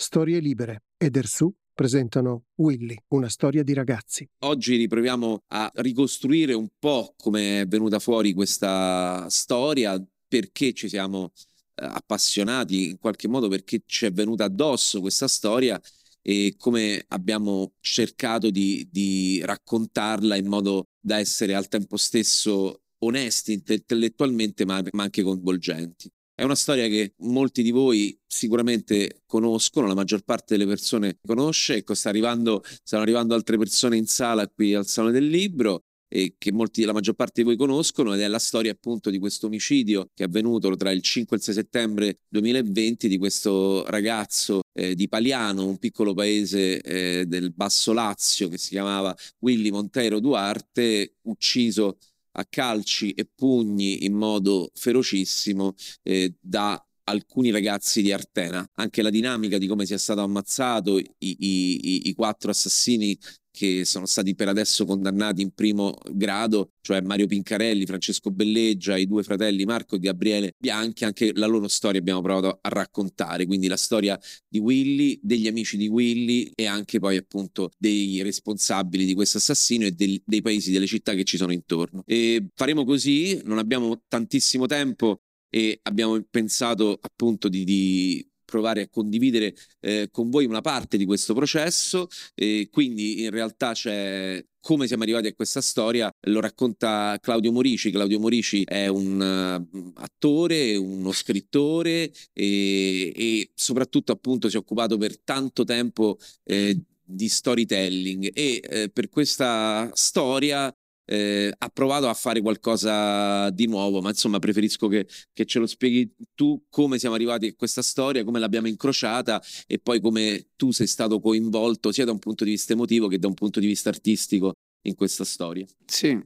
Storie libere ed Ersu presentano Willy, una storia di ragazzi. Oggi riproviamo a ricostruire un po' come è venuta fuori questa storia, perché ci siamo eh, appassionati in qualche modo, perché ci è venuta addosso questa storia e come abbiamo cercato di, di raccontarla in modo da essere al tempo stesso onesti intellettualmente ma, ma anche coinvolgenti. È una storia che molti di voi sicuramente conoscono, la maggior parte delle persone conosce, ecco, arrivando, stanno arrivando altre persone in sala qui al Salone del Libro e che molti, la maggior parte di voi conoscono ed è la storia appunto di questo omicidio che è avvenuto tra il 5 e il 6 settembre 2020 di questo ragazzo eh, di Paliano, un piccolo paese eh, del Basso Lazio che si chiamava Willy Monteiro Duarte, ucciso a calci e pugni in modo ferocissimo eh, da alcuni ragazzi di Artena. Anche la dinamica di come sia stato ammazzato, i, i, i quattro assassini che sono stati per adesso condannati in primo grado, cioè Mario Pincarelli, Francesco Belleggia, i due fratelli Marco e Gabriele Bianchi, anche la loro storia abbiamo provato a raccontare, quindi la storia di Willy, degli amici di Willy e anche poi appunto dei responsabili di questo assassino e del, dei paesi, delle città che ci sono intorno. E faremo così, non abbiamo tantissimo tempo e abbiamo pensato appunto di, di provare a condividere eh, con voi una parte di questo processo e quindi in realtà c'è come siamo arrivati a questa storia lo racconta Claudio Morici. Claudio Morici è un uh, attore, uno scrittore e, e, soprattutto appunto si è occupato per tanto tempo eh, di storytelling e eh, per questa storia eh, ha provato a fare qualcosa di nuovo, ma insomma preferisco che, che, ce lo spieghi tu come siamo arrivati a questa storia, come l'abbiamo incrociata e poi come tu sei stato coinvolto sia da un punto di vista emotivo che da un punto di vista artistico in questa storia. Sì,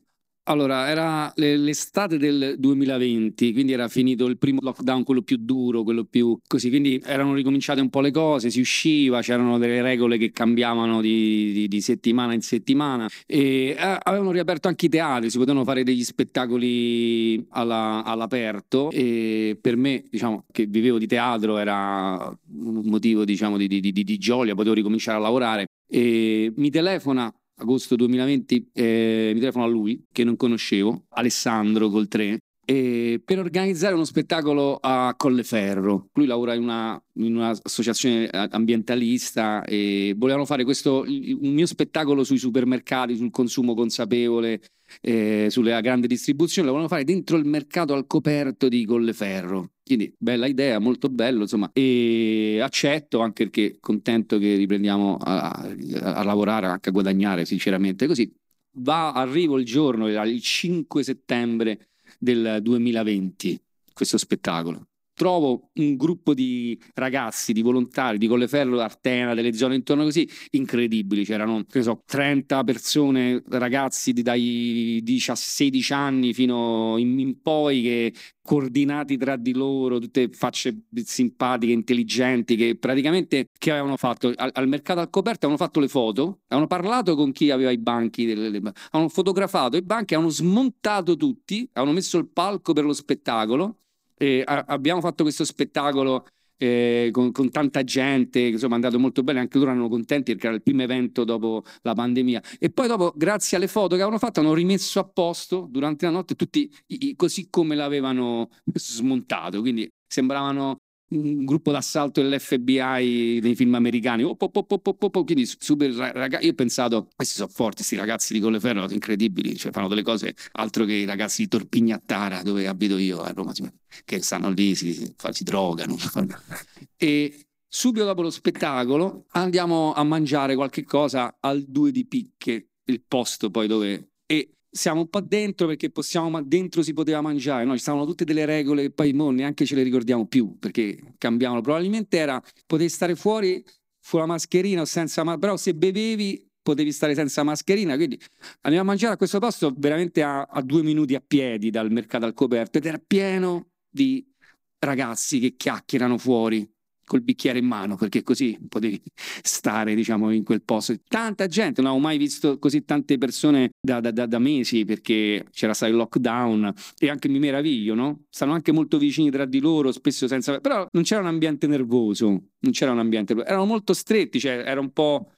allora, era l'estate del 2020, quindi era finito il primo lockdown, quello più duro, quello più così, quindi erano ricominciate un po' le cose, si usciva, c'erano delle regole che cambiavano di, di, di settimana in settimana. E eh, avevano riaperto anche i teatri, si potevano fare degli spettacoli alla, all'aperto. E per me, diciamo, che vivevo di teatro era un motivo, diciamo, di, di gioia, potevo ricominciare a lavorare. E mi telefona agosto 2020 eh, mi telefono a lui, che non conoscevo, Alessandro col 3, eh, per organizzare uno spettacolo a Colleferro. Lui lavora in, una, in un'associazione ambientalista e volevano fare questo, un mio spettacolo sui supermercati, sul consumo consapevole, eh, sulla grande distribuzione, lo volevano fare dentro il mercato al coperto di Colleferro. Quindi bella idea, molto bello, insomma, e accetto anche perché contento che riprendiamo a, a lavorare, anche a guadagnare, sinceramente. Così va, arrivo il giorno, il 5 settembre del 2020, questo spettacolo trovo un gruppo di ragazzi, di volontari di Colleferro, Artena, delle zone intorno così, incredibili. C'erano, che so, 30 persone, ragazzi di, dai 16 anni fino in, in poi che coordinati tra di loro, tutte facce simpatiche, intelligenti, che praticamente che avevano fatto al, al, mercato al coperto, avevano fatto le foto, avevano parlato con chi aveva i banchi, delle, le, avevano fotografato i banchi, avevano smontato tutti, avevano messo il palco per lo spettacolo e a- abbiamo fatto questo spettacolo eh, con, con, tanta gente, insomma è andato molto bene, anche loro erano contenti perché era il primo evento dopo la pandemia. E poi dopo, grazie alle foto che avevano fatto, hanno rimesso a posto durante la notte tutti i, i, così come l'avevano smontato, quindi sembravano un gruppo d'assalto dell'FBI nei film americani, oh, oh, oh, quindi super ragazzi, io ho pensato, questi sono forti, questi ragazzi di Colleferro, incredibili, cioè fanno delle cose altro che i ragazzi di Torpignattara, dove abito io a Roma, che stanno lì, si, si drogano. e subito dopo lo spettacolo andiamo a mangiare qualche cosa al Due di Picche, il posto poi dove... E siamo un po' dentro perché possiamo, ma dentro si poteva mangiare, no? ci stavano tutte delle regole che poi mo neanche ce le ricordiamo più perché cambiavano. Probabilmente era poter stare fuori fu la mascherina o senza ma- però se bevevi potevi stare senza mascherina, quindi andiamo a mangiare a questo posto veramente a, a due minuti a piedi dal mercato al coperto ed era pieno di ragazzi che chiacchierano fuori col bicchiere in mano, perché così potevi stare, diciamo, in quel posto. Tanta gente, non avevo mai visto così tante persone da, da, da, da mesi, perché c'era stato il lockdown e anche mi meraviglio, no? Stanno anche molto vicini tra di loro, spesso senza... però non c'era un ambiente nervoso, non c'era un ambiente... erano molto stretti, cioè era un po'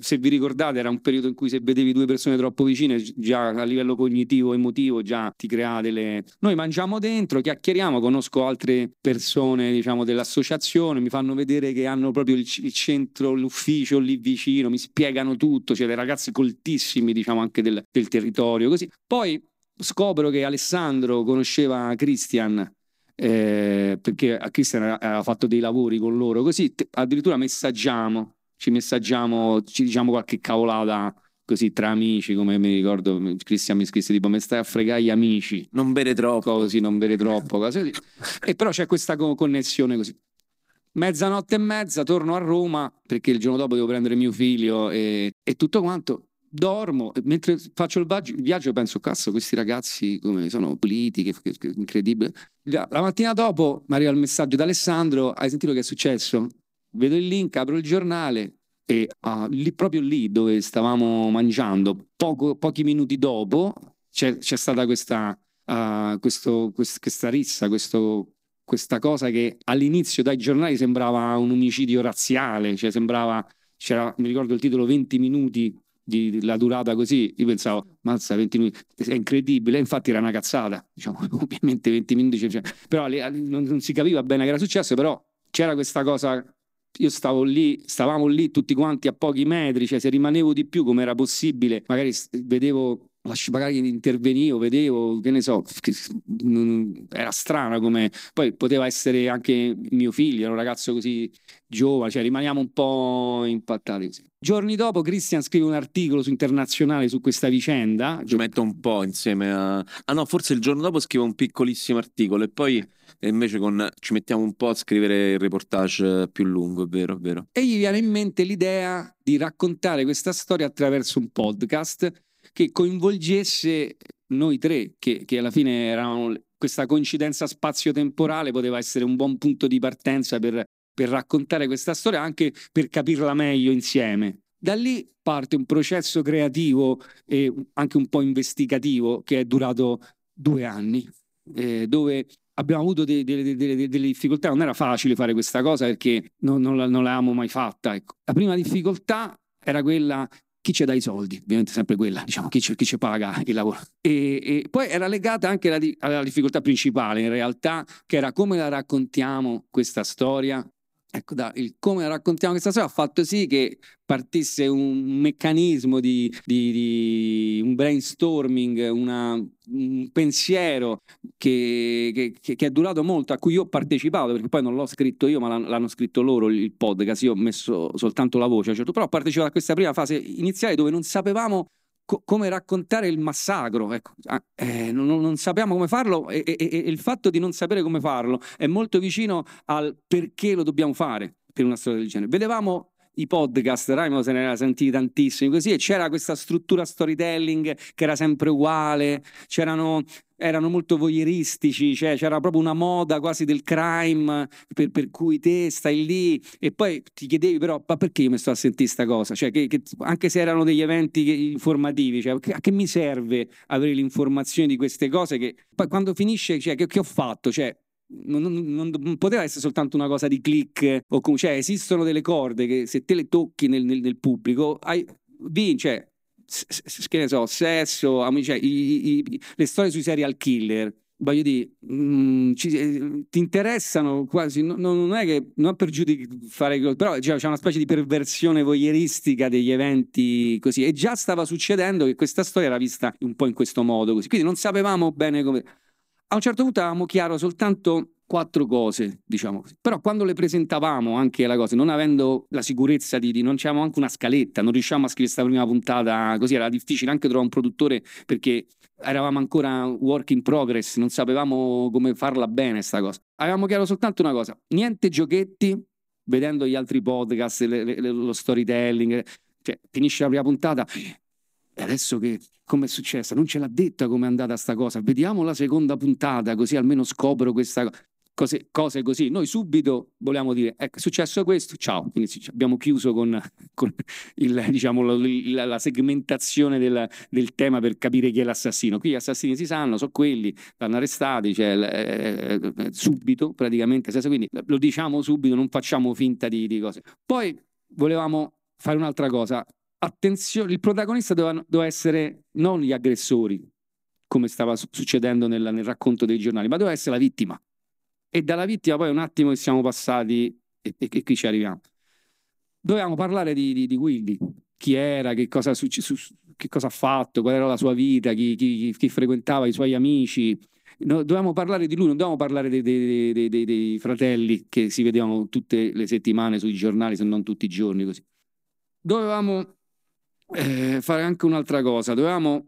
se vi ricordate era un periodo in cui se vedevi due persone troppo vicine già a livello cognitivo emotivo già ti crea delle noi mangiamo dentro chiacchieriamo conosco altre persone diciamo dell'associazione mi fanno vedere che hanno proprio il, il centro l'ufficio lì vicino mi spiegano tutto c'è dei ragazzi coltissimi diciamo anche del, del territorio così. Poi scopro che Alessandro conosceva Christian eh, perché Christian aveva fatto dei lavori con loro così addirittura messaggiamo ci messaggiamo, ci diciamo qualche cavolata così tra amici, come mi ricordo Cristian mi scrisse tipo mi stai a fregare gli amici. Non bere troppo. Così, non bere troppo, cose così. E però c'è questa co- connessione così. Mezzanotte e mezza torno a Roma perché il giorno dopo devo prendere mio figlio e, e tutto quanto. Dormo, mentre faccio il viaggio, il viaggio penso, cazzo, questi ragazzi come sono puliti, che, che, che incredibile. La mattina dopo mi arriva il messaggio da Alessandro, hai sentito che è successo? Vedo il link, apro il giornale e uh, lì, proprio lì dove stavamo mangiando, poco, pochi minuti dopo, c'è, c'è stata questa, uh, questo, quest, questa rissa, questo, questa cosa che all'inizio dai giornali sembrava un omicidio razziale, cioè sembrava, c'era, mi ricordo il titolo 20 minuti di, di, la durata così, io pensavo, mazza 20 minuti, è incredibile, infatti era una cazzata, diciamo, ovviamente 20 minuti, cioè, però non, non si capiva bene che era successo, però c'era questa cosa io stavo lì, stavamo lì tutti quanti a pochi metri, cioè se rimanevo di più come era possibile, magari vedevo magari intervenivo, vedevo, che ne so, era strana come... Poi poteva essere anche mio figlio, era un ragazzo così giovane, cioè rimaniamo un po' impattati così. Giorni dopo Christian scrive un articolo su Internazionale su questa vicenda. Ci metto un po' insieme a... Ah no, forse il giorno dopo scrivo un piccolissimo articolo e poi invece con... ci mettiamo un po' a scrivere il reportage più lungo, è vero, è vero. E gli viene in mente l'idea di raccontare questa storia attraverso un podcast che coinvolgesse noi tre, che, che alla fine eravamo questa coincidenza spazio-temporale poteva essere un buon punto di partenza per, per raccontare questa storia, anche per capirla meglio insieme. Da lì parte un processo creativo e anche un po' investigativo che è durato due anni, eh, dove abbiamo avuto de, de, de, delle difficoltà. Non era facile fare questa cosa perché non, non, non l'avevamo mai fatta. Ecco. La prima difficoltà era quella chi ci dà i soldi, ovviamente sempre quella, diciamo, chi ci, paga il lavoro. E, e, poi era legata anche alla, alla difficoltà principale, in realtà, che era come la raccontiamo questa storia Ecco, da, il come raccontiamo questa storia ha fatto sì che partisse un meccanismo di, di, di un brainstorming, una, un pensiero che, che, che, è durato molto, a cui io ho partecipato, perché poi non l'ho scritto io, ma l'hanno, l'hanno scritto loro il podcast, io ho messo soltanto la voce, cioè, però ho partecipato a questa prima fase iniziale dove non sapevamo co- come raccontare il massacro. Ecco, ah, eh, non, non, sappiamo come farlo e, e, e, il fatto di non sapere come farlo è molto vicino al perché lo dobbiamo fare per una storia del genere. Vedevamo i podcast, Raimo se ne era sentiti tantissimi così e c'era questa struttura storytelling che era sempre uguale, c'erano erano molto voyeuristici, cioè c'era proprio una moda quasi del crime per, per, cui te stai lì e poi ti chiedevi però ma perché io mi sto a sentire questa cosa? Cioè, che, che, anche se erano degli eventi informativi, cioè, a che mi serve avere l'informazione di queste cose che poi quando finisce, cioè, che, che ho fatto? Cioè, non, non, non, poteva essere soltanto una cosa di click o com- cioè esistono delle corde che se te le tocchi nel, nel, nel pubblico hai, vince. Che ne so sesso amici, cioè, i, i, le storie sui serial killer. Voglio dire, mh, mm, ci, eh, ti interessano quasi, no, non è che, non per giudicare, però cioè, c'è una specie di perversione voyeuristica degli eventi così, e già stava succedendo che questa storia era vista un po' in questo modo così, quindi non sapevamo bene come a un certo punto avevamo chiaro soltanto quattro cose, diciamo così. Però quando le presentavamo anche la cosa, non avendo la sicurezza di, di non c'avevamo anche una scaletta, non riusciamo a scrivere questa prima puntata così, era difficile anche trovare un produttore perché eravamo ancora work in progress, non sapevamo come farla bene sta cosa. Avevamo chiaro soltanto una cosa, niente giochetti, vedendo gli altri podcast, le, le, lo storytelling, cioè, finisce la prima puntata e adesso che come è successa? Non ce l'ha detta come è andata sta cosa. Vediamo la seconda puntata, così almeno scopro questa cosa. Cose, cose, così. Noi subito vogliamo dire, ecco, è successo questo, ciao. Quindi abbiamo chiuso con, con il, diciamo, la, la, segmentazione del, del, tema per capire chi è l'assassino. Qui gli assassini si sanno, sono quelli, vanno arrestati, cioè, eh, subito praticamente. Quindi lo diciamo subito, non facciamo finta di, di cose. Poi volevamo fare un'altra cosa. Attenzione, il protagonista doveva, doveva essere non gli aggressori, come stava succedendo nel, nel racconto dei giornali, ma doveva essere la vittima e dalla vittima poi un attimo che siamo passati e, e, e qui ci arriviamo. Dovevamo parlare di, di, di Willy, chi era, che cosa, su, che cosa, ha fatto, qual era la sua vita, chi, chi, chi frequentava i suoi amici. No, dovevamo parlare di lui, non dovevamo parlare dei, dei, dei, dei, fratelli che si vedevano tutte le settimane sui giornali, se non tutti i giorni così. Dovevamo eh, fare anche un'altra cosa, dovevamo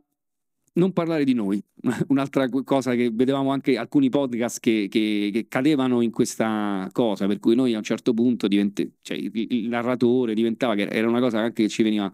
non parlare di noi, un'altra cosa che vedevamo anche alcuni podcast che, che, che, cadevano in questa cosa, per cui noi a un certo punto divent- cioè, il, narratore diventava che era una cosa anche che ci veniva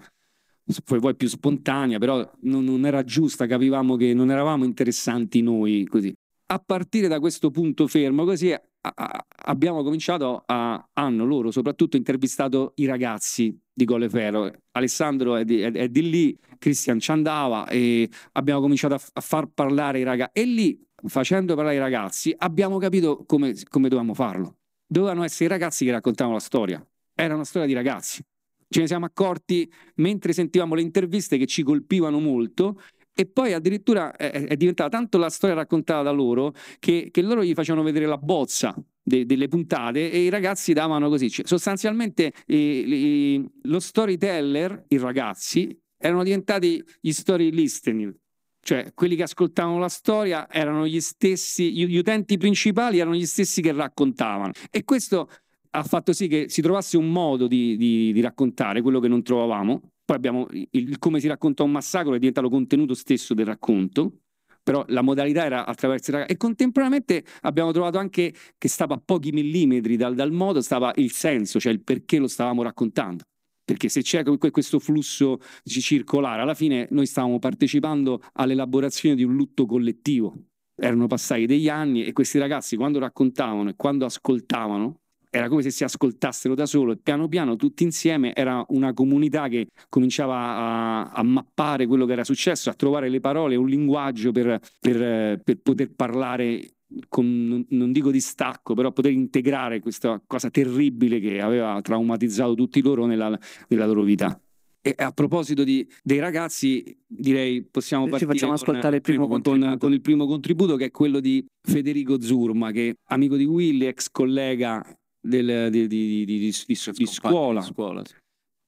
poi, poi più spontanea, però non, non, era giusta, capivamo che non eravamo interessanti noi così. A partire da questo punto fermo, così a, a, abbiamo cominciato a, hanno loro soprattutto intervistato i ragazzi di Colleferro. Alessandro è di, è, è di, lì, Cristian ci andava e abbiamo cominciato a, a, far parlare i ragazzi. E lì, facendo parlare i ragazzi, abbiamo capito come, come dovevamo farlo. Dovevano essere i ragazzi che raccontavano la storia. Era una storia di ragazzi. Ce ne siamo accorti mentre sentivamo le interviste che ci colpivano molto e poi addirittura è, è, diventata tanto la storia raccontata da loro che, che loro gli facevano vedere la bozza de, delle puntate e i ragazzi davano così. Cioè, sostanzialmente eh, lo storyteller, i ragazzi, erano diventati gli story listening. Cioè, quelli che ascoltavano la storia erano gli stessi, gli utenti principali erano gli stessi che raccontavano. E questo ha fatto sì che si trovasse un modo di, di, di raccontare quello che non trovavamo. Poi abbiamo il, il come si racconta un massacro, è diventato contenuto stesso del racconto però la modalità era attraverso i ragazzi. E contemporaneamente abbiamo trovato anche che stava a pochi millimetri dal, dal modo, stava il senso, cioè il perché lo stavamo raccontando perché se c'è questo flusso circolare, alla fine noi stavamo partecipando all'elaborazione di un lutto collettivo. Erano passati degli anni e questi ragazzi quando raccontavano e quando ascoltavano era come se si ascoltassero da solo e piano piano tutti insieme era una comunità che cominciava a, a mappare quello che era successo, a trovare le parole, un linguaggio per, per, per poter parlare con, non dico distacco, però poter integrare questa cosa terribile che aveva traumatizzato tutti loro nella, nella loro vita. E a proposito di, dei ragazzi, direi possiamo Ci partire facciamo con, ascoltare il primo con, con il primo contributo che è quello di Federico Zurma, che è amico di Willy, ex collega del, di, di, di, di, scuola. scuola sì.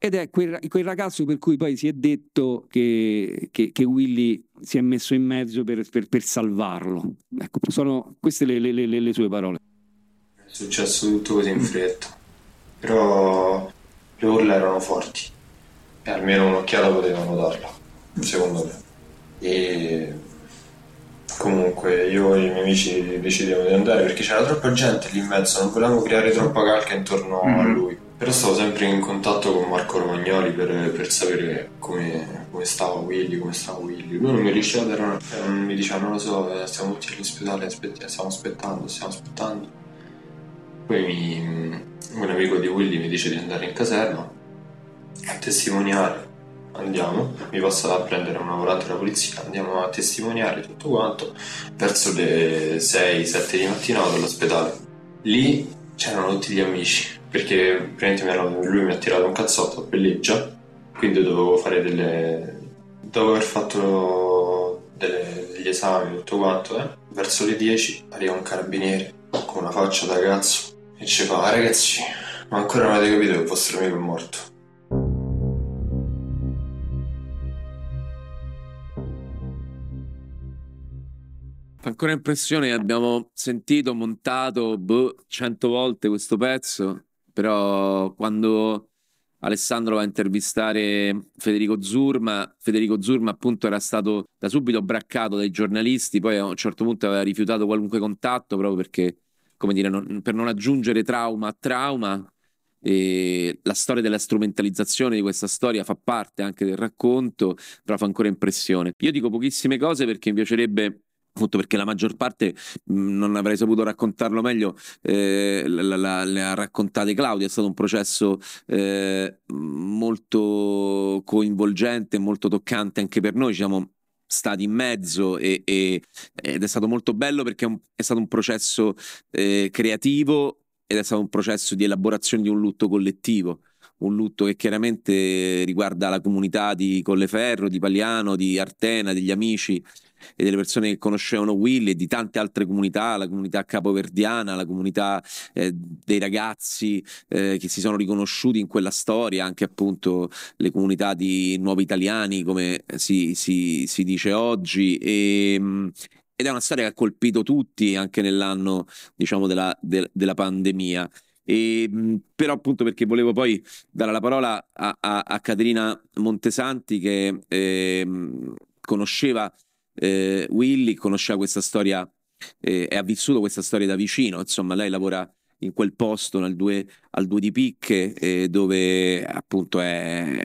Ed è quel, quel, ragazzo per cui poi si è detto che, che, che Willy si è messo in mezzo per, per, per salvarlo. Ecco, sono queste le, le, le, le, sue parole. È successo tutto così in fretta, però le urla erano forti e almeno un'occhiata potevano darla, secondo me. E Comunque io e i miei amici decidevamo di andare perché c'era troppa gente lì in mezzo, non volevamo creare troppa calca intorno mm-hmm. a lui. Però stavo sempre in contatto con Marco Romagnoli per, per sapere come, come, stava Willy, come stava Willy. Lui non mi riusciva a dare una... Mi diceva non lo so, eh, stiamo tutti all'ospedale, aspetti, stiamo aspettando, stiamo aspettando. Poi mi, un amico di Willy mi dice di andare in caserma a testimoniare andiamo, mi passa a prendere un lavorante della polizia, andiamo a testimoniare tutto quanto, verso le 6-7 di mattina vado all'ospedale. Lì c'erano tutti gli amici, perché lui mi ha tirato un cazzotto a pelleggia, quindi dovevo fare delle... dopo aver fatto delle, degli esami tutto quanto, eh, verso le 10 arriva un carabiniere con una faccia da cazzo e ci fa, ah, ragazzi, ma ancora non avete capito che il vostro amico è morto Fa ancora impressione, abbiamo sentito, montato boh, cento volte questo pezzo, però quando Alessandro va a intervistare Federico Zurma, Federico Zurma appunto era stato da subito braccato dai giornalisti, poi a un certo punto aveva rifiutato qualunque contatto proprio perché, come dire, non, per non aggiungere trauma a trauma e la storia della strumentalizzazione di questa storia fa parte anche del racconto, però fa ancora impressione. Io dico pochissime cose perché mi piacerebbe appunto perché la maggior parte mh, non avrei saputo raccontarlo meglio, eh, la, le ha raccontate Claudia, è stato un processo eh, molto coinvolgente, molto toccante anche per noi, ci siamo stati in mezzo e, e, ed è stato molto bello perché è, un, è stato un processo eh, creativo ed è stato un processo di elaborazione di un lutto collettivo un lutto che chiaramente riguarda la comunità di Colleferro, di Pagliano, di Artena, degli amici e delle persone che conoscevano Willy e di tante altre comunità, la comunità capoverdiana, la comunità eh, dei ragazzi eh, che si sono riconosciuti in quella storia, anche appunto le comunità di nuovi italiani, come si, si, si dice oggi. E, ehm, ed è una storia che ha colpito tutti anche nell'anno diciamo della, de, della pandemia. E, però appunto perché volevo poi dare la parola a, a, a Caterina Montesanti che eh, conosceva eh, Willy, conosceva questa storia eh, e ha vissuto questa storia da vicino, insomma lei lavora in quel posto nel due, al 2 di Picche eh, dove appunto è,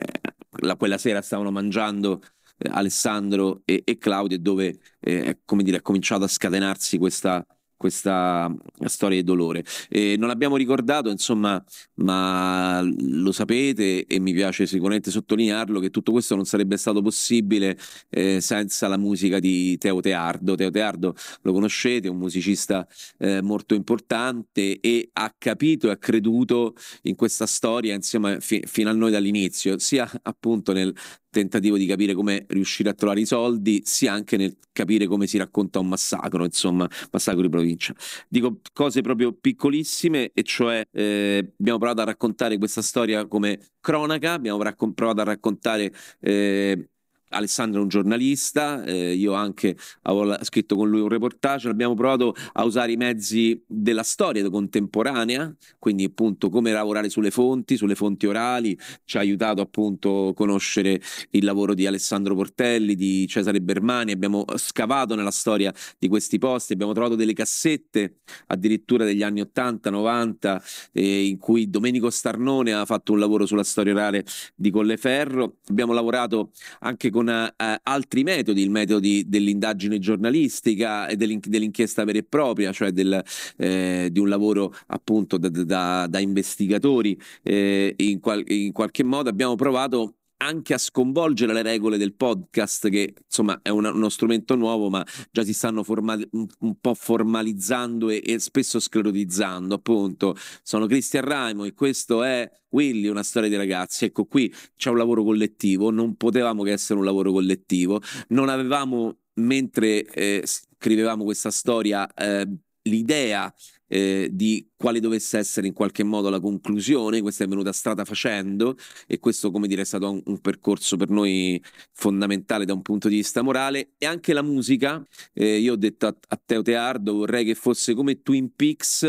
la, quella sera stavano mangiando eh, Alessandro e, e Claudio e dove eh, come dire, è cominciato a scatenarsi questa questa storia di dolore. E non l'abbiamo ricordato, insomma, ma lo sapete e mi piace sicuramente sottolinearlo che tutto questo non sarebbe stato possibile eh, senza la musica di Teo Teardo. Teo Teardo lo conoscete, è un musicista eh, molto importante e ha capito e ha creduto in questa storia insieme fi- fino a noi dall'inizio, sia appunto nel tentativo di capire come riuscire a trovare i soldi, sia anche nel capire come si racconta un massacro, insomma, massacro di provincia. Dico cose proprio piccolissime, e cioè eh, abbiamo provato a raccontare questa storia come cronaca, abbiamo raccon- provato a raccontare eh, Alessandro è un giornalista, eh, io anche avevo scritto con lui un reportage, abbiamo provato a usare i mezzi della storia contemporanea, quindi appunto come lavorare sulle fonti, sulle fonti orali, ci ha aiutato appunto a conoscere il lavoro di Alessandro Portelli, di Cesare Bermani, abbiamo scavato nella storia di questi posti, abbiamo trovato delle cassette addirittura degli anni 80, 90, eh, in cui Domenico Starnone ha fatto un lavoro sulla storia orale di Colleferro, abbiamo lavorato anche con eh, altri metodi, il metodo di, dell'indagine giornalistica e dell'in, dell'inchiesta vera e propria, cioè del, eh, di un lavoro appunto da, da, da investigatori. Eh, in, qual, in qualche modo abbiamo provato anche a sconvolgere le regole del podcast, che insomma è una, uno strumento nuovo, ma già si stanno formali, un, un, po' formalizzando e, e, spesso sclerotizzando. Appunto, sono Cristian Raimo e questo è Willy, una storia di ragazzi. Ecco, qui c'è un lavoro collettivo, non potevamo che essere un lavoro collettivo, non avevamo mentre eh, scrivevamo questa storia eh, l'idea eh, di quale dovesse essere in qualche modo la conclusione, questa è venuta strada facendo e questo come dire è stato un, un, percorso per noi fondamentale da un punto di vista morale. E anche la musica, eh, io ho detto a, a, Teo Teardo vorrei che fosse come Twin Peaks,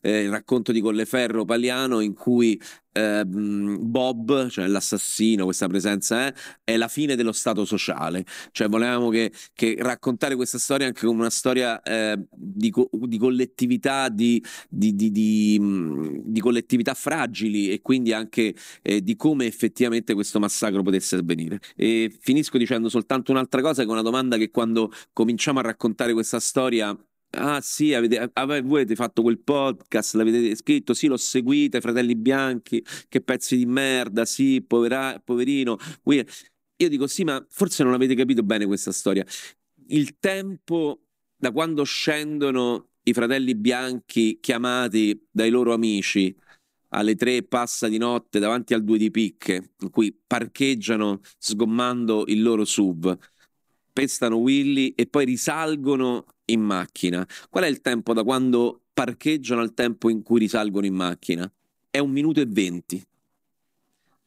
eh, il racconto di Colleferro Paliano in cui eh, Bob, cioè l'assassino, questa presenza è, eh, è la fine dello stato sociale. Cioè volevamo che, che raccontare questa storia anche come una storia eh, di, co- di, collettività, di, di, di, collettività fragili e quindi anche eh, di come effettivamente questo massacro potesse avvenire. E finisco dicendo soltanto un'altra cosa, che è una domanda che quando cominciamo a raccontare questa storia Ah sì, avete, voi avete fatto quel podcast, l'avete scritto, sì, l'ho seguito, Fratelli Bianchi, che pezzi di merda, sì, povera, poverino. Io dico sì, ma forse non avete capito bene questa storia. Il tempo da quando scendono i Fratelli Bianchi chiamati dai loro amici alle tre passa di notte davanti al due di picche, in cui parcheggiano sgommando il loro sub, pestano Willy e poi risalgono in macchina. Qual è il tempo da quando parcheggiano al tempo in cui risalgono in macchina? È un minuto e venti.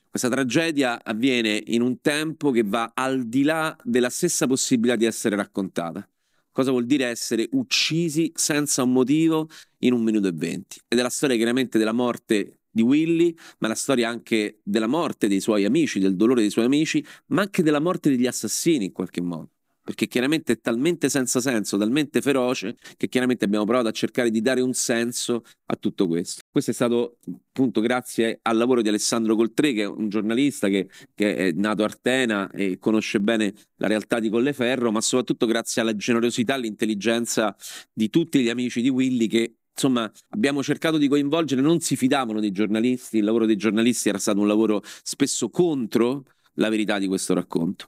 Questa tragedia avviene in un tempo che va al di là della stessa possibilità di essere raccontata. Cosa vuol dire essere uccisi senza un motivo in un minuto e venti? Ed è la storia chiaramente della morte di Willy, ma la storia anche della morte dei suoi amici, del dolore dei suoi amici, ma anche della morte degli assassini in qualche modo perché chiaramente è talmente senza senso, talmente feroce, che chiaramente abbiamo provato a cercare di dare un senso a tutto questo. Questo è stato appunto grazie al lavoro di Alessandro Coltré, che è un giornalista che, che è nato a Artena e conosce bene la realtà di Colleferro, ma soprattutto grazie alla generosità e all'intelligenza di tutti gli amici di Willy che insomma, abbiamo cercato di coinvolgere, non si fidavano dei giornalisti, il lavoro dei giornalisti era stato un lavoro spesso contro la verità di questo racconto.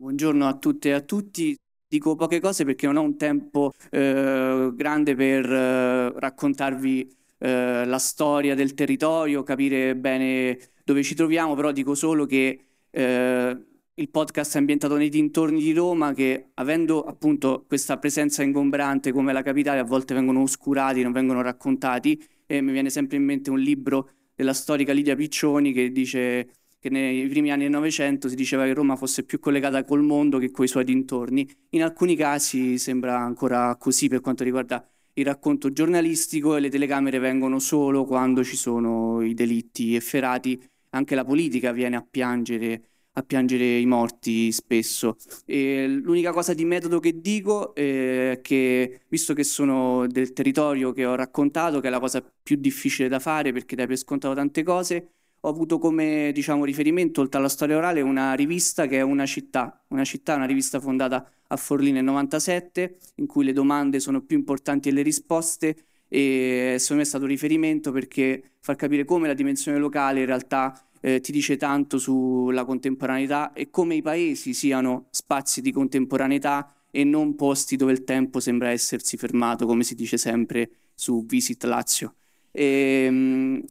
Buongiorno a tutte e a tutti. Dico poche cose perché non ho un tempo eh, grande per eh, raccontarvi eh, la storia del territorio, capire bene dove ci troviamo, però dico solo che eh, il podcast è ambientato nei dintorni di Roma che avendo appunto questa presenza ingombrante come la capitale a volte vengono oscurati, non vengono raccontati e mi viene sempre in mente un libro della storica Lidia Piccioni che dice che nei primi anni del Novecento si diceva che Roma fosse più collegata col mondo che con i suoi dintorni. In alcuni casi sembra ancora così per quanto riguarda il racconto giornalistico e le telecamere vengono solo quando ci sono i delitti efferati, anche la politica viene a piangere a piangere i morti spesso. E l'unica cosa di metodo che dico è che, visto che sono del territorio che ho raccontato, che è la cosa più difficile da fare perché dai per scontato tante cose, ho avuto come diciamo, riferimento, oltre alla storia orale, una rivista che è Una città. Una città, una rivista fondata a Forlì nel 97, in cui le domande sono più importanti delle risposte e secondo me è stato un riferimento perché far capire come la dimensione locale in realtà eh, ti dice tanto sulla contemporaneità e come i paesi siano spazi di contemporaneità e non posti dove il tempo sembra essersi fermato, come si dice sempre su Visit Lazio. E, ehm,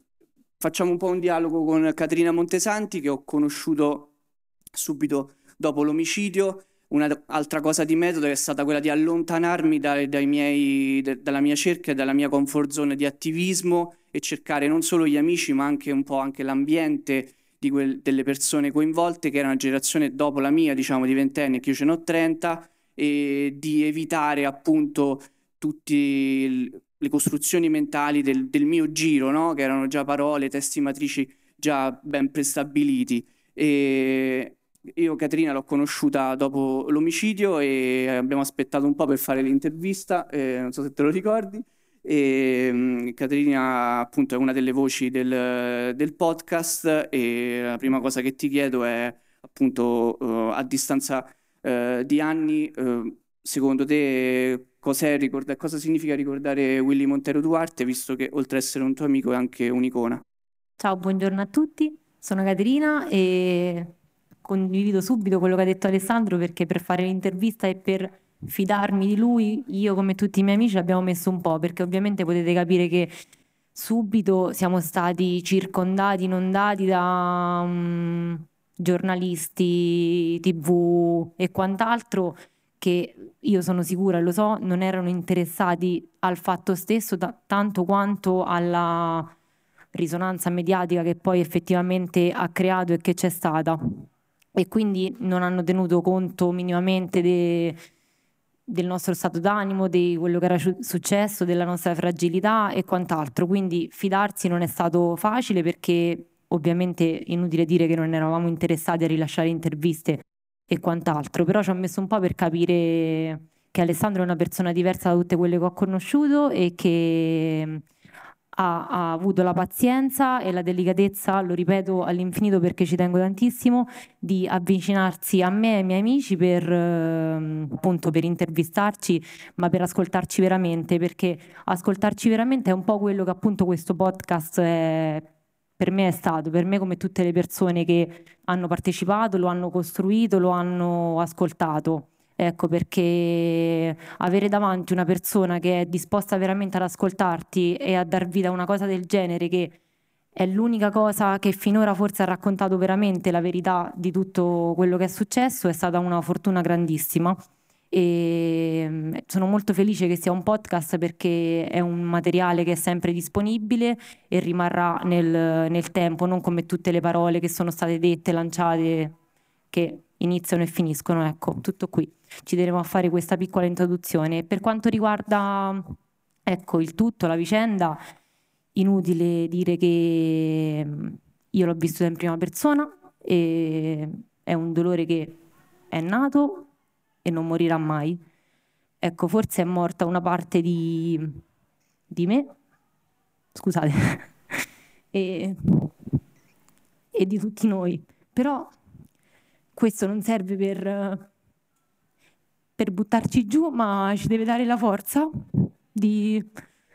facciamo un po' un dialogo con Caterina Montesanti che ho conosciuto subito dopo l'omicidio. Un'altra cosa di metodo è stata quella di allontanarmi dai, dai miei, de, dalla mia cerchia, dalla mia comfort zone di attivismo e cercare non solo gli amici ma anche un po' anche l'ambiente quel, delle persone coinvolte che era una generazione dopo la mia, diciamo di ventenni, che io ce ne ho 30, e di evitare appunto tutte le costruzioni mentali del, del mio giro, no? che erano già parole, testi matrici già ben prestabiliti. E io Caterina l'ho conosciuta dopo l'omicidio e abbiamo aspettato un po' per fare l'intervista, eh, non so se te lo ricordi. E, um, Caterina appunto è una delle voci del, del, podcast e la prima cosa che ti chiedo è appunto uh, a distanza uh, di anni uh, secondo te ricorda- cosa significa ricordare Willy Montero Duarte visto che oltre ad essere un tuo amico è anche un'icona? Ciao, buongiorno a tutti, sono Caterina e condivido subito quello che ha detto Alessandro perché per fare l'intervista e per fidarmi di lui, io come tutti i miei amici abbiamo messo un po', perché ovviamente potete capire che subito siamo stati circondati, inondati da um, giornalisti, tv e quant'altro che io sono sicura, lo so, non erano interessati al fatto stesso da, tanto quanto alla risonanza mediatica che poi effettivamente ha creato e che c'è stata. E quindi non hanno tenuto conto minimamente de, del nostro stato d'animo, di quello che era successo, della nostra fragilità e quant'altro. Quindi fidarsi non è stato facile perché ovviamente inutile dire che non eravamo interessati a rilasciare interviste e quant'altro, però ci ho messo un po' per capire che Alessandro è una persona diversa da tutte quelle che ho conosciuto e che ha, ha, avuto la pazienza e la delicatezza, lo ripeto all'infinito perché ci tengo tantissimo, di avvicinarsi a me e ai miei amici per, eh, appunto, per intervistarci, ma per ascoltarci veramente, perché ascoltarci veramente è un po' quello che appunto questo podcast è, per me è stato, per me come tutte le persone che hanno partecipato, lo hanno costruito, lo hanno ascoltato. Ecco perché avere davanti una persona che è disposta veramente ad ascoltarti e a dar vita a una cosa del genere che è l'unica cosa che finora forse ha raccontato veramente la verità di tutto quello che è successo, è stata una fortuna grandissima. E mm, sono molto felice che sia un podcast perché è un materiale che è sempre disponibile e rimarrà nel, nel tempo, non come tutte le parole che sono state dette, lanciate, che iniziano e finiscono. Ecco, tutto qui. Ci tenevo a fare questa piccola introduzione. Per quanto riguarda ecco, il tutto, la vicenda, inutile dire che io l'ho vissuta in prima persona e è un dolore che è nato e non morirà mai. Ecco, forse è morta una parte di, di me, scusate, e, e di tutti noi. Però questo non serve per, per buttarci giù, ma ci deve dare la forza di,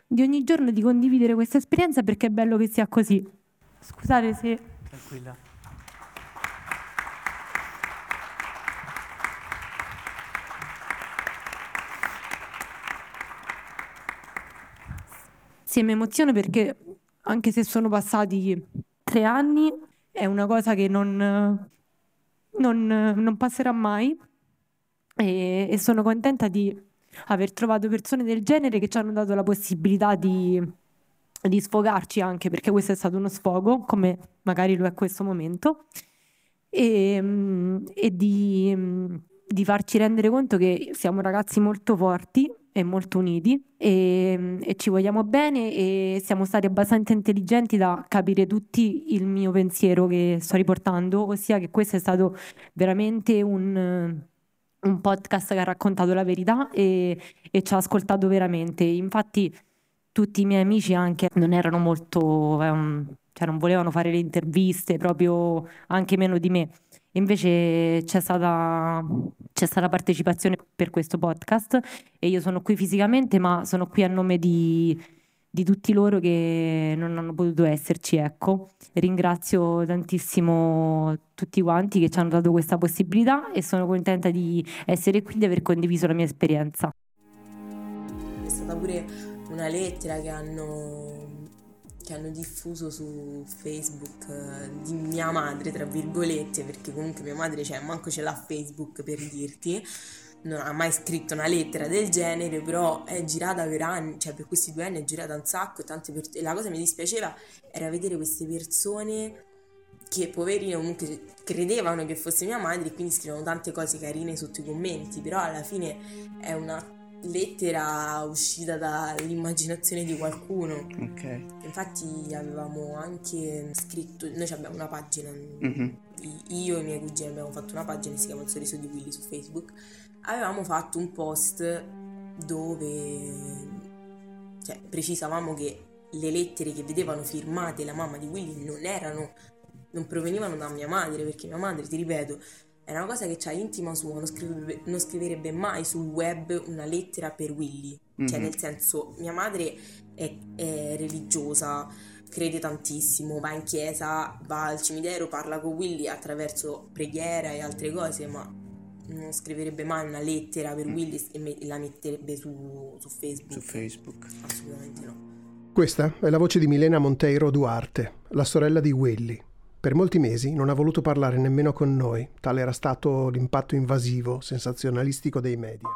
di ogni giorno di condividere questa esperienza perché è bello che sia così. Scusate se... Tranquilla. Sì, mi emoziono perché anche se sono passati tre anni, è una cosa che non, non, non passerà mai. E, e, sono contenta di aver trovato persone del genere che ci hanno dato la possibilità di, di sfogarci anche, perché questo è stato uno sfogo, come magari lo è questo momento, e, e di, di farci rendere conto che siamo ragazzi molto forti e molto uniti e, e, ci vogliamo bene e siamo stati abbastanza intelligenti da capire tutti il mio pensiero che sto riportando, ossia che questo è stato veramente un, un podcast che ha raccontato la verità e, e, ci ha ascoltato veramente. Infatti tutti i miei amici anche non erano molto, um, cioè non volevano fare le interviste, proprio anche meno di me. Invece c'è stata, c'è stata partecipazione per questo podcast e io sono qui fisicamente, ma sono qui a nome di, di tutti loro che non hanno potuto esserci. Ecco. Ringrazio tantissimo tutti quanti che ci hanno dato questa possibilità e sono contenta di essere qui e di aver condiviso la mia esperienza. È stata pure una lettera che hanno che hanno diffuso su Facebook eh, di mia madre, tra virgolette, perché comunque mia madre cioè, manco ce l'ha Facebook per dirti, non ha mai scritto una lettera del genere, però è girata per anni, cioè per questi due anni è girata un sacco e, tante per- e la cosa che mi dispiaceva era vedere queste persone che poverine comunque credevano che fosse mia madre e quindi scrivono tante cose carine sotto i commenti, però alla fine è una lettera uscita dall'immaginazione di qualcuno. Ok. Infatti avevamo anche scritto, noi abbiamo una pagina, mm-hmm. io e i miei cugini abbiamo fatto una pagina che si chiama Il sorriso di Willy su Facebook, avevamo fatto un post dove cioè, precisavamo che le lettere che vedevano firmate la mamma di Willy non erano, non provenivano da mia madre, perché mia madre, ti ripeto, era una cosa che c'ha intima sua, non scriverebbe, non scriverebbe mai sul web una lettera per Willy. Mm-hmm. Cioè, mhm. nel senso, mia madre è, è, religiosa, crede tantissimo, va in chiesa, va al cimitero, parla con Willy attraverso preghiera e altre cose, ma non scriverebbe mai una lettera per mm. Willy e, me- la metterebbe su, su Facebook. Su Facebook. Assolutamente no. Questa è la voce di Milena Monteiro Duarte, la sorella di Willy. Per molti mesi non ha voluto parlare nemmeno con noi, tale era stato l'impatto invasivo, sensazionalistico dei media.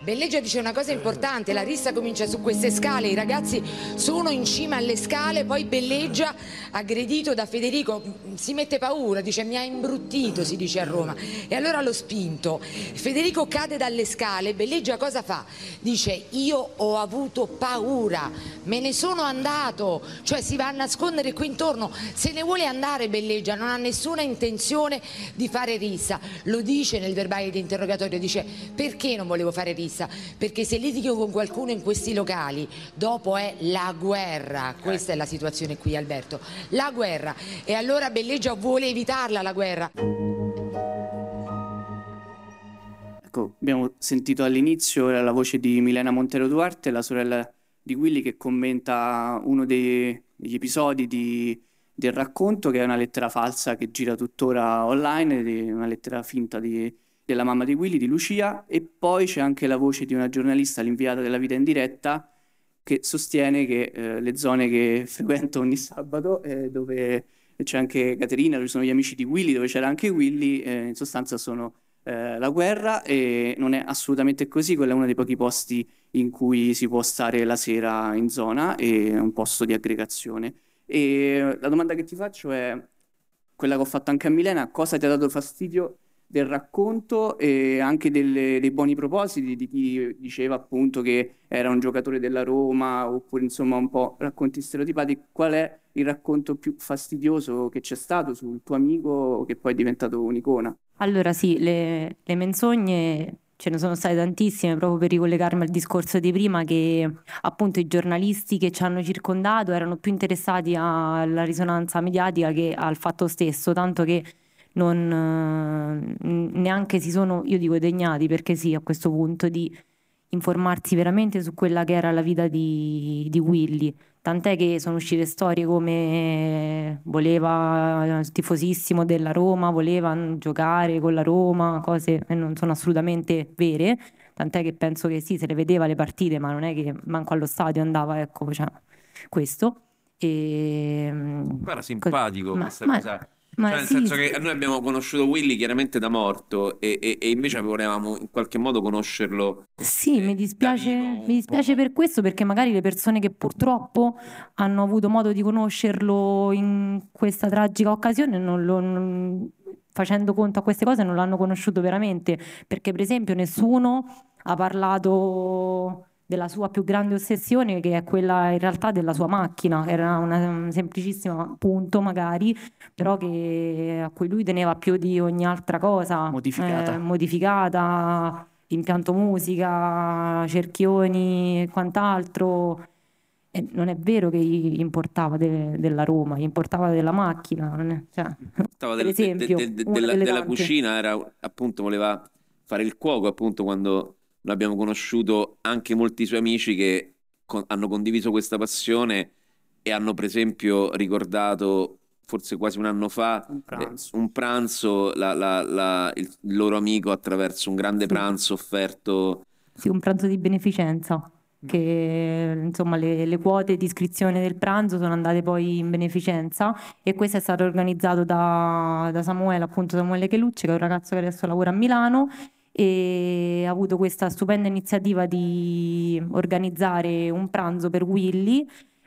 Bellegia dice una cosa importante, la rissa comincia su queste scale, i ragazzi sono in cima alle scale, poi Belleggia, aggredito da Federico, si mette paura, dice mi ha imbruttito, si dice a Roma, e allora l'ho spinto. Federico cade dalle scale, Belleggia cosa fa? Dice io ho avuto paura, me ne sono andato, cioè si va a nascondere qui intorno, se ne vuole andare Belleggia, non ha nessuna intenzione di fare rissa, lo dice nel verbale di interrogatorio, dice perché non volevo fare rissa? Vista, perché se litigio con qualcuno in questi locali, dopo è la guerra, questa è la situazione qui Alberto, la guerra, e allora Bellegia vuole evitarla la guerra. Ecco, abbiamo sentito all'inizio la voce di Milena Montero Duarte, la sorella di Willy che commenta uno dei, degli episodi di, del racconto che è una lettera falsa che gira tuttora online, una lettera finta di, della mamma di Willy, di Lucia, e poi c'è anche la voce di una giornalista, l'inviata della vita in diretta, che sostiene che eh, le zone che frequento ogni sabato, eh, dove c'è anche Caterina, dove sono gli amici di Willy, dove c'era anche Willy, eh, in sostanza sono eh, la guerra e non è assolutamente così, quello è uno dei pochi posti in cui si può stare la sera in zona e è un posto di aggregazione. E la domanda che ti faccio è quella che ho fatto anche a Milena, cosa ti ha dato fastidio del racconto e anche delle, dei buoni propositi di chi diceva appunto che era un giocatore della Roma oppure insomma un po' racconti stereotipati. Qual è il racconto più fastidioso che c'è stato sul tuo amico che poi è diventato un'icona? Allora sì, le, le menzogne ce ne sono state tantissime proprio per ricollegarmi al discorso di prima che appunto i giornalisti che ci hanno circondato erano più interessati alla risonanza mediatica che al fatto stesso, tanto che non neanche si sono, io dico, degnati perché sì, a questo punto di informarsi veramente su quella che era la vita di, di Willy. Tant'è che sono uscite storie come voleva il tifosissimo della Roma, voleva giocare con la Roma, cose che non sono assolutamente vere. Tant'è che penso che sì, se le vedeva le partite, ma non è che manco allo stadio andava, ecco, cioè, questo. E... Guarda, simpatico Ma- questa ma- cosa. Ma Cioè, nel sì, senso che noi abbiamo conosciuto Willy chiaramente da morto e, e- e invece volevamo in qualche modo conoscerlo. Sì, mi dispiace, mi dispiace per questo perché magari le persone che purtroppo hanno avuto modo di conoscerlo in questa tragica occasione, non lo- non- facendo conto a queste cose, non l'hanno conosciuto veramente. Perché, per esempio, nessuno ha parlato della sua più grande ossessione, che è quella in realtà della sua macchina, era una, un semplicissimo punto magari, però che, a cui lui teneva più di ogni altra cosa. Modificata. Eh, modificata, impianto musica, cerchioni e quant'altro. E non è vero che gli importava de- della Roma, gli importava della macchina. non è- cioè, per del- de- de- esempio, de- de- della, della cucina era appunto voleva fare il cuoco appunto quando l'abbiamo conosciuto anche molti suoi amici che con- hanno condiviso questa passione e hanno per esempio ricordato forse quasi un anno fa Un pranzo. eh, un pranzo, la- la- la- il il loro amico attraverso un grande Sì. pranzo offerto Sì, un pranzo di beneficenza, che insomma le, le quote di iscrizione del pranzo sono andate poi in beneficenza e questo è stato organizzato da, da Samuele, appunto Samuele Chelucci, che è un ragazzo che adesso lavora a Milano e ha avuto questa stupenda iniziativa di organizzare un pranzo per Willy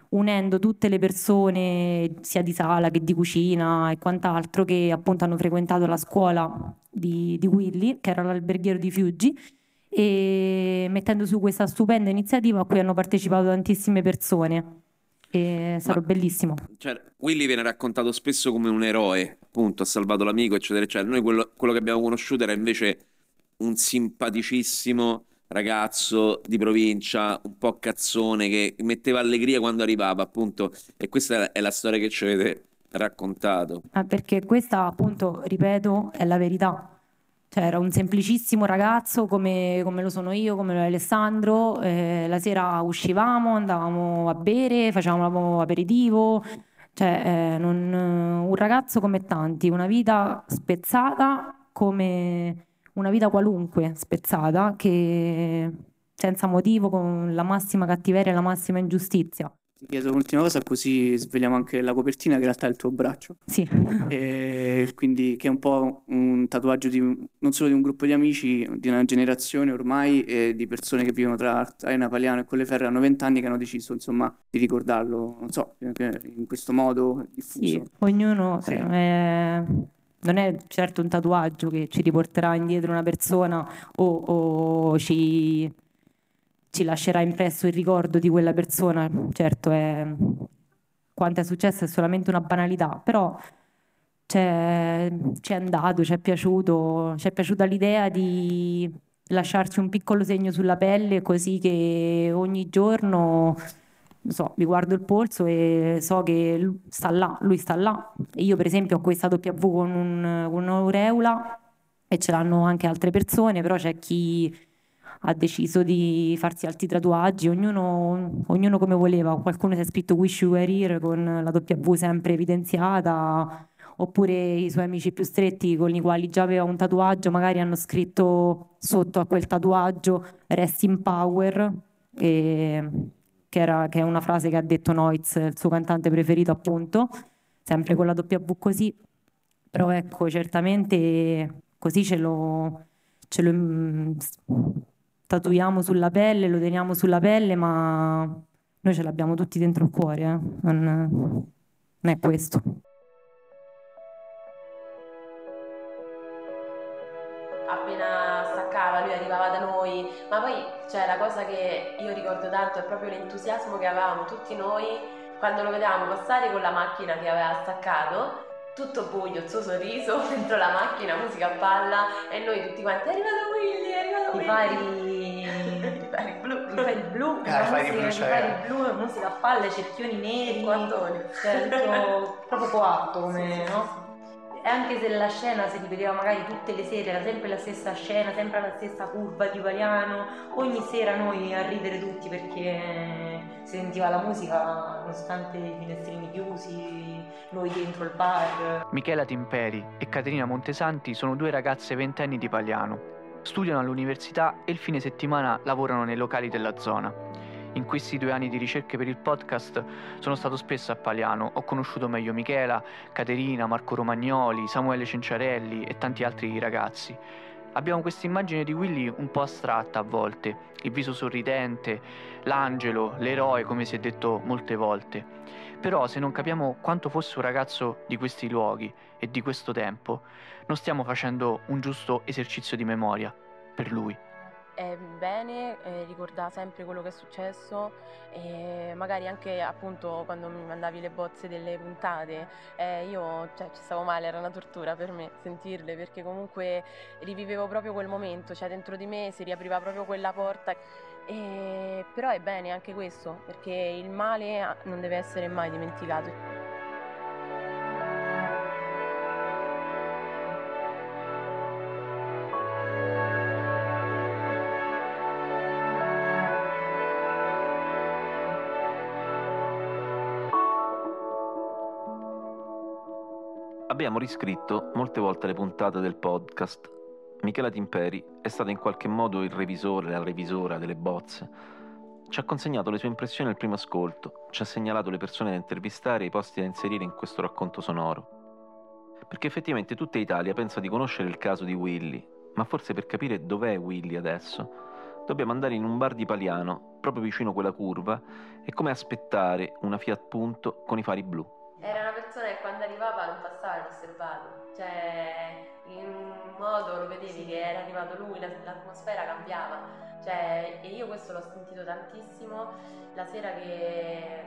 unendo tutte le persone sia di sala che di cucina e quant'altro che appunto hanno frequentato la scuola di, di Willy, che era l'alberghiero di Fiuggi, e mettendo su questa stupenda iniziativa a cui hanno partecipato tantissime persone. E è stato Ma- bellissimo. Cioè, Willy viene raccontato spesso come un eroe, appunto, ha salvato l'amico, eccetera, eccetera. Noi quello, quello che abbiamo conosciuto era invece un simpaticissimo ragazzo di provincia, un po' cazzone, che metteva allegria quando arrivava, appunto. E questa è la storia che ci avete raccontato. Ah, perché questa, appunto, ripeto, è la verità. Cioè, era un semplicissimo ragazzo come, come lo sono io, come lo è Alessandro. eh, la sera uscivamo, andavamo a bere, facevamo aperitivo. Cioè, eh, non- un ragazzo come tanti, una vita spezzata come una vita qualunque spezzata, che senza motivo, con la massima cattiveria e la massima ingiustizia. Ti chiedo un'ultima cosa così svegliamo anche la copertina che in realtà è il tuo braccio. Sì. E quindi che è un po' un tatuaggio di, non solo di un gruppo di amici, di una generazione ormai, e di persone che vivono tra Arena Paliano e Colleferro hanno vent'anni che hanno deciso insomma di ricordarlo, non so, in questo modo Sì, diffuso. ognuno Sì. eh, non è certo un tatuaggio che ci riporterà indietro una persona o, o ci, ci lascerà impresso il ricordo di quella persona. Certo, è, quanto è successo è solamente una banalità, però ci è andato, ci è piaciuto, ci è piaciuta l'idea di lasciarci un piccolo segno sulla pelle così che ogni giorno so, mi guardo il polso e so che sta là, lui sta là. Io, per esempio, ho questa W con un- con un'aureola e ce l'hanno anche altre persone, però c'è chi ha deciso di farsi altri tatuaggi, ognuno, ognuno come voleva. Qualcuno si è scritto Wish You Were Here con la W sempre evidenziata, oppure i suoi amici più stretti con i quali già aveva un tatuaggio, magari hanno scritto sotto a quel tatuaggio Rest in Power. E che, era- che è una frase che ha detto Noiz, il suo cantante preferito appunto, sempre con la W così, però ecco, certamente così ce lo, ce lo mm, tatuiamo sulla pelle, lo teniamo sulla pelle, ma noi ce l'abbiamo tutti dentro il cuore, eh. Non, non è questo. Noi, ma poi cioè, la cosa che io ricordo tanto è proprio l'entusiasmo che avevamo tutti noi quando lo vedevamo passare con la macchina che aveva staccato tutto buio, il suo sorriso dentro la macchina, musica a palla e noi tutti quanti è arrivato Willy, è arrivato I Willy. fari, I fari blu. i fari blu, i fari musica, blu i c'era. fari blu, musica a palle, cerchioni neri, Quattoni. cioè tutto proprio coatto come, no? Anche se la scena si ripeteva magari tutte le sere, era sempre la stessa scena, sempre la stessa curva di Variano, ogni sera noi a ridere tutti perché si sentiva la musica nonostante i finestrini chiusi, noi dentro il bar. Michela Timperi e Caterina Montesanti sono due ragazze ventenni di Pagliano. Studiano all'università e il fine settimana lavorano nei locali della zona. In questi due anni di ricerche per il podcast sono stato spesso a Pagliano, ho conosciuto meglio Michela, Caterina, Marco Romagnoli, Samuele Cenciarelli e tanti altri ragazzi. Abbiamo questa immagine di Willy un po' astratta a volte, il viso sorridente, l'angelo, l'eroe come si è detto molte volte. Però se non capiamo quanto fosse un ragazzo di questi luoghi e di questo tempo, non stiamo facendo un giusto esercizio di memoria per lui. È bene eh, ricordare sempre quello che è successo e magari anche appunto quando mi mandavi le bozze delle puntate eh, io cioè, ci stavo male, era una tortura per me sentirle perché comunque rivivevo proprio quel momento, cioè dentro di me si riapriva proprio quella porta e, però è bene anche questo perché il male ah, non deve essere mai dimenticato. Abbiamo riscritto molte volte le puntate del podcast. Michela Timperi è stata in qualche modo il revisore, la revisora delle bozze. Ci ha consegnato le sue impressioni al primo ascolto, ci ha segnalato le persone da intervistare e i posti da inserire in questo racconto sonoro. Perché effettivamente tutta Italia pensa di conoscere il caso di Willy, ma forse per capire dov'è Willy adesso, dobbiamo andare in un bar di Paliano, proprio vicino quella curva, e come aspettare una Fiat Punto con i fari blu. Che quando arrivava non passava inosservato, cioè in un modo lo vedevi che era arrivato lui, la- l'atmosfera cambiava, cioè, e io questo l'ho sentito tantissimo la sera che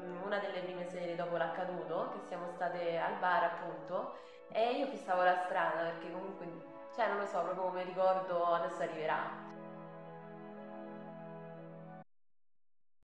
mm, una delle prime sere dopo l'accaduto, che siamo state al bar appunto, e io fissavo la strada perché comunque, cioè non lo so, proprio come ricordo adesso arriverà.